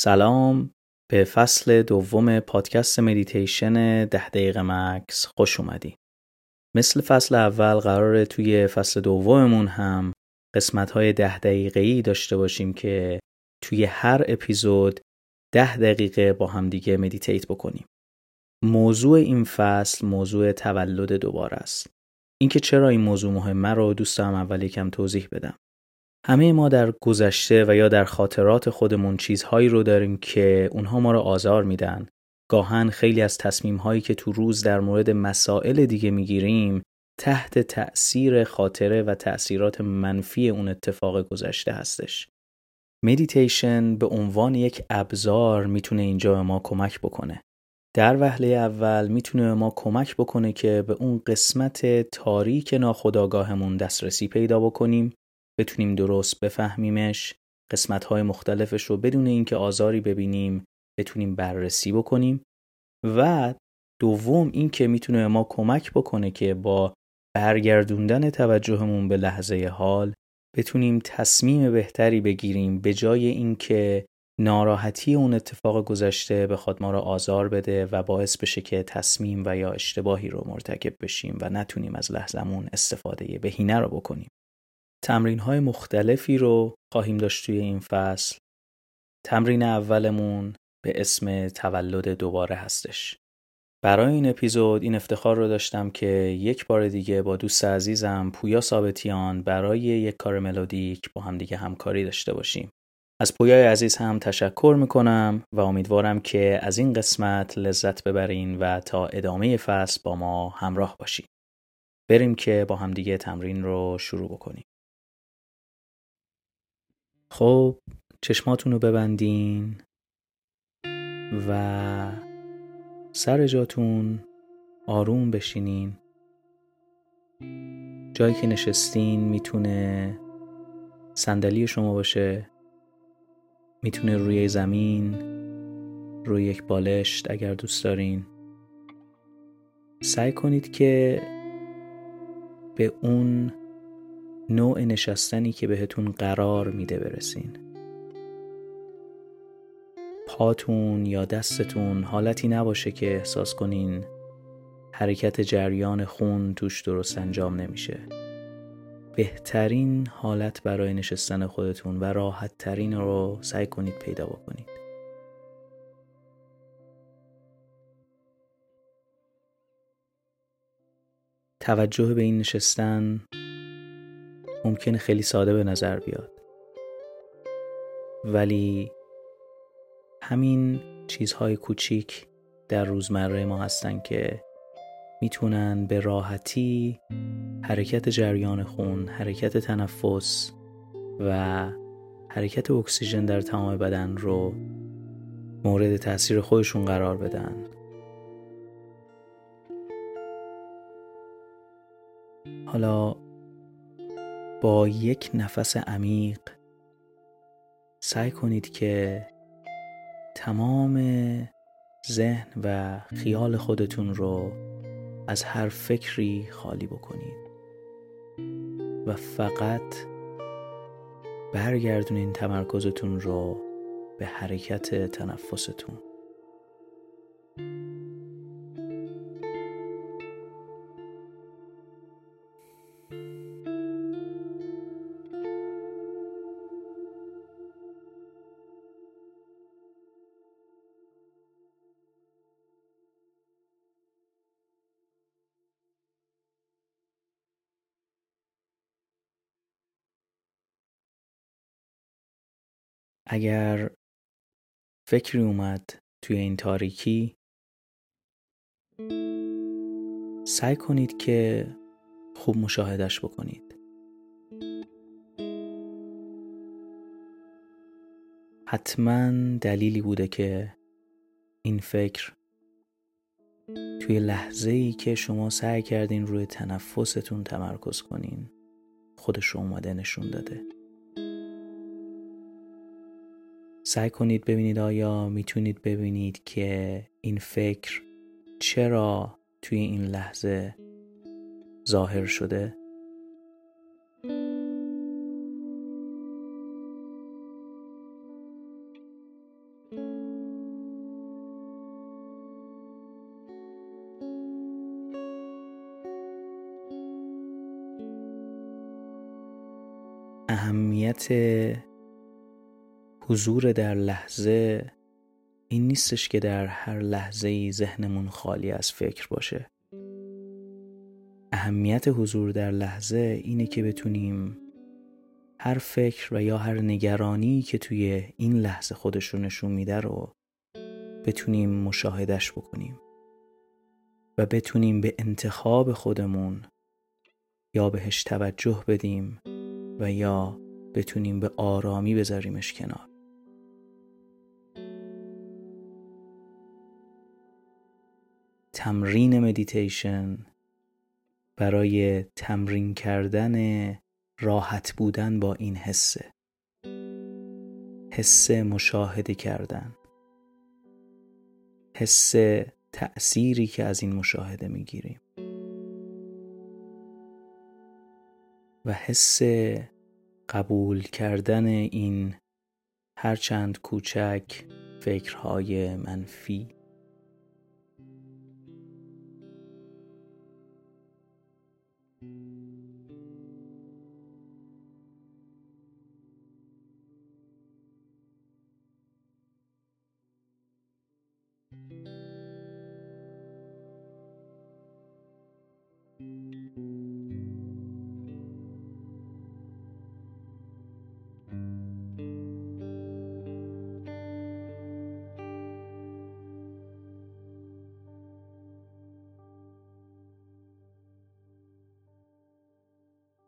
سلام به فصل دوم پادکست مدیتیشن ده دقیقه مکث خوش اومدی. مثل فصل اول قراره توی فصل دوممون هم قسمت های ده دقیقه ای داشته باشیم که توی هر اپیزود ده دقیقه با هم دیگه meditate بکنیم. موضوع این فصل موضوع تولد دوباره است. اینکه چرا این موضوع مهمه رو دوست دارم اول یکم توضیح بدم. همه ما در گذشته و یا در خاطرات خودمون چیزهایی رو داریم که اونها ما رو آزار میدن. گاهن خیلی از تصمیم هایی که تو روز در مورد مسائل دیگه می‌گیریم تحت تأثیر خاطره و تأثیرات منفی اون اتفاق گذشته هستش. مدیتیشن به عنوان یک ابزار می‌تونه اینجا به ما کمک بکنه. در وهله اول می‌تونه به ما کمک بکنه که به اون قسمت تاریک ناخودآگاهمون دسترسی پیدا بکنیم بتونیم درست بفهمیمش قسمت های مختلفش رو بدون اینکه آزاری ببینیم بتونیم بررسی بکنیم و دوم این که می‌تونه ما کمک بکنه که با برگردوندن توجهمون به لحظه حال بتونیم تصمیم بهتری بگیریم به جای اینکه ناراحتی اون اتفاق گذشته بخواد ما رو آزار بده و باعث بشه که تصمیم و یا اشتباهی رو مرتکب بشیم و نتونیم از لحظمون استفاده بهینه رو بکنیم. تمرین های مختلفی رو خواهیم داشت توی این فصل. تمرین اولمون به اسم تولد دوباره هستش. برای این اپیزود این افتخار رو داشتم که یک بار دیگه با دوست عزیزم پویا ثابتیان برای یک کار ملودیک با هم دیگه همکاری داشته باشیم. از پویای عزیز هم تشکر می‌کنم و امیدوارم که از این قسمت لذت ببرین و تا ادامه فصل با ما همراه باشین. بریم که با هم دیگه تمرین رو شروع بکنیم. خب چشماتون رو ببندین و سر جاتون آروم بشینین. جایی که نشستین می‌تونه صندلی شما باشه می‌تونه روی زمین روی یک بالشت اگر دوست دارین. سعی کنید که به اون نوع نشستنی که بهتون قرار میده برسین. پاتون یا دستتون حالتی نباشه که احساس کنین حرکت جریان خون توش درست انجام نمیشه. بهترین حالت برای نشستن خودتون و راحت ترین رو سعی کنید پیدا بکنید. توجه به این نشستن ممکنه خیلی ساده به نظر بیاد. ولی همین چیزهای کوچیک در روزمره ما هستن که می‌تونن به راحتی حرکت جریان خون، حرکت تنفس و حرکت اکسیژن در تمام بدن رو مورد تاثیر خودشون قرار بدن. حالا با یک نفس عمیق سعی کنید که تمام ذهن و خیال خودتون رو از هر فکری خالی بکنید و فقط برگردونین تمرکزتون رو به حرکت تنفستون. اگر فکری اومد توی این تاریکی سعی کنید که خوب مشاهدش بکنید. حتما دلیلی بوده که این فکر توی لحظه ای که شما سعی کردین روی تنفستون تمرکز کنین خودش رو اومده نشون داده. سعی کنید ببینید آیا می‌تونید ببینید که این فکر چرا توی این لحظه ظاهر شده. اهمیت حضور در لحظه این نیستش که در هر لحظه ای ذهنمون خالی از فکر باشه. اهمیت حضور در لحظه اینه که بتونیم هر فکر و یا هر نگرانی که توی این لحظه خودش رو نشون میده رو بتونیم مشاهدش بکنیم و بتونیم به انتخاب خودمون یا بهش توجه بدیم و یا بتونیم به آرامی بذاریمش کنار. تمرین مدیتیشن برای تمرین کردن راحت بودن با این حسه. حس مشاهده کردن. حس تأثیری که از این مشاهده می‌گیریم. و حس قبول کردن این هرچند کوچک فکرهای منفی.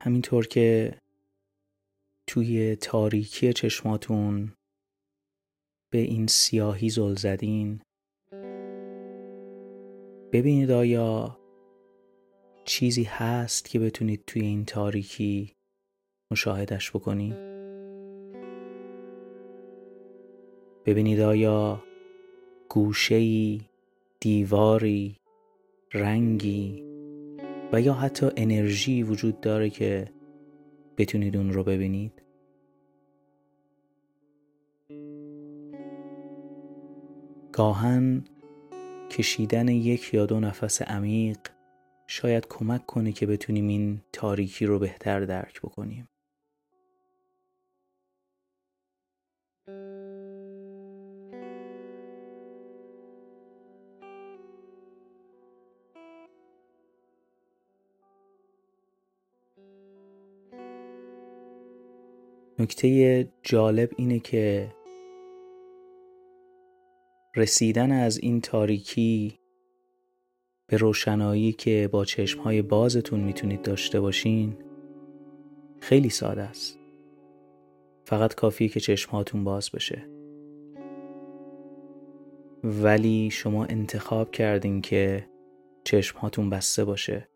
همینطور که توی تاریکی چشماتون به این سیاهی زل زدین ببینید آیا چیزی هست که بتونید توی این تاریکی مشاهدش بکنید؟ ببینید آیا گوشهی دیواری رنگی و یا حتی انرژی وجود داره که بتونید اون رو ببینید؟ گاهن کشیدن یک یا دو نفس عمیق شاید کمک کنه که بتونیم این تاریکی رو بهتر درک بکنیم. نکته جالب اینه که رسیدن از این تاریکی به روشنایی که با چشمهای بازتون می‌تونید داشته باشین خیلی ساده است. فقط کافیه که چشمهاتون باز بشه. ولی شما انتخاب کردین که چشمهاتون بسته باشه.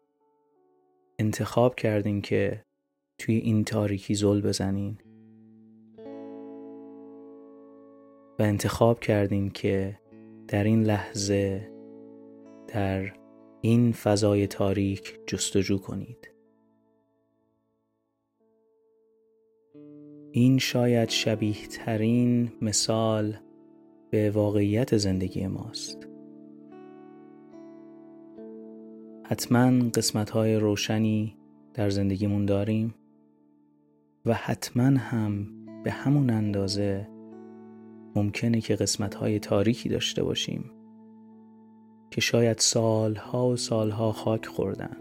انتخاب کردین که توی این تاریکی زل بزنین. و انتخاب کردین که در این لحظه در این فضای تاریک جستجو کنید. این شاید شبیه ترین مثال به واقعیت زندگی ماست. حتما قسمت های روشنی در زندگیمون داریم و حتما هم به همون اندازه ممکنه که قسمت های تاریکی داشته باشیم که شاید سالها و سالها خاک خوردن.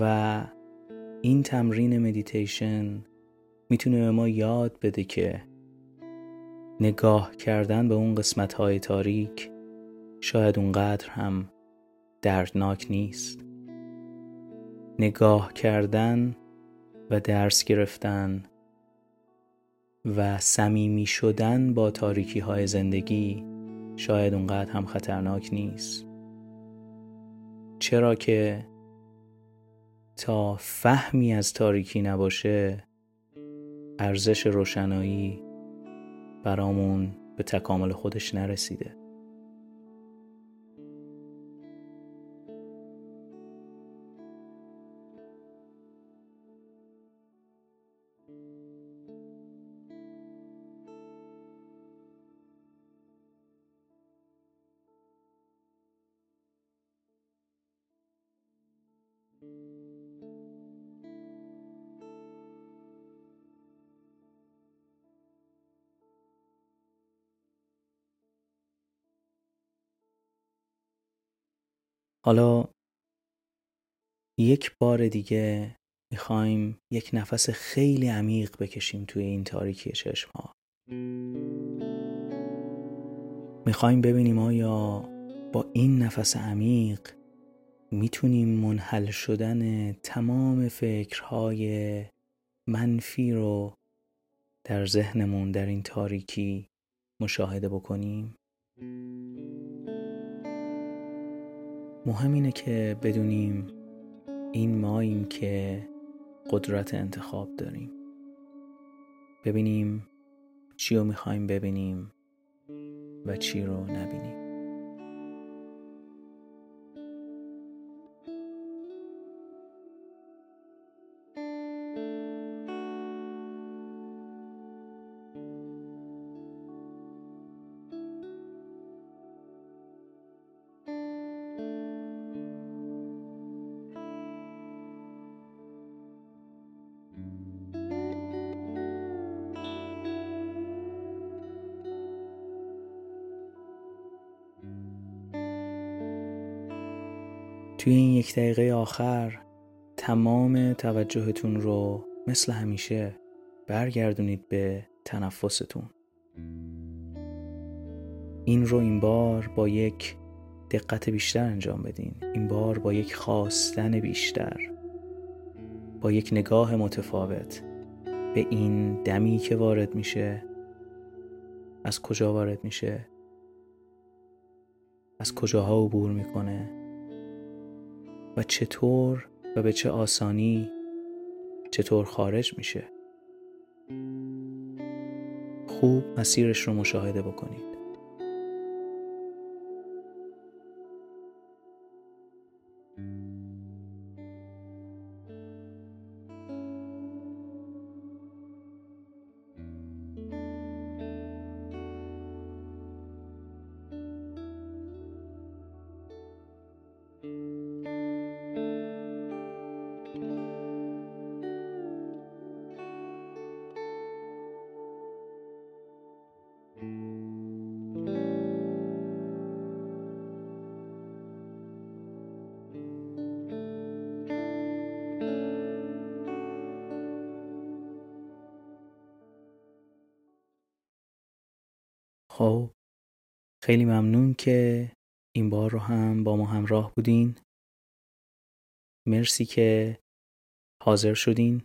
و این تمرین مدیتیشن می‌تونه به ما یاد بده که نگاه کردن به اون قسمت های تاریک شاید اونقدر هم دردناک نیست. نگاه کردن و درس گرفتن و صمیمی شدن با تاریکی های زندگی شاید اونقدر هم خطرناک نیست. چرا که تا فهمی از تاریکی نباشه ارزش روشنایی برامون به تکامل خودش نرسیده. حالا یک بار دیگه می‌خوایم یک نفس خیلی عمیق بکشیم توی این تاریکی چشم ها. می‌خوایم ببینیم آیا با این نفس عمیق می‌تونیم منحل شدن تمام فکرهای منفی رو در ذهنمون در این تاریکی مشاهده بکنیم؟ مهم اینه که بدونیم این ماییم که قدرت انتخاب داریم. ببینیم چی رو می‌خوایم ببینیم و چی رو نبینیم. توی این یک دقیقه آخر تمام توجهتون رو مثل همیشه برگردونید به تنفستون. این رو این بار با یک دقت بیشتر انجام بدین. این بار با یک خواستن بیشتر. با یک نگاه متفاوت به این دمی که وارد میشه. از کجا وارد میشه؟ از کجاها عبور می‌کنه؟ و چطور و به چه آسانی چطور خارج میشه. خوب مسیرش رو مشاهده بکنید خیلی ممنون که این بار رو هم با ما همراه بودین. مرسی که حاضر شدین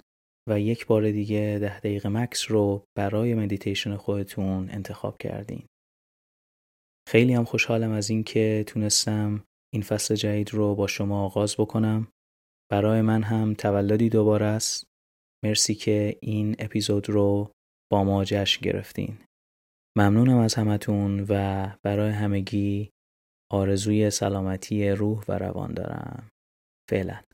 و یک بار دیگه ده دقیقه مکس رو برای مدیتیشن خودتون انتخاب کردین. خیلی هم خوشحالم از اینکه تونستم این فصل جدید رو با شما آغاز بکنم. برای من هم تولدی دوباره است. مرسی که این اپیزود رو با ما جشن گرفتین. ممنونم از همتون و برای همگی آرزوی سلامتی روح و روان دارم. فعلا.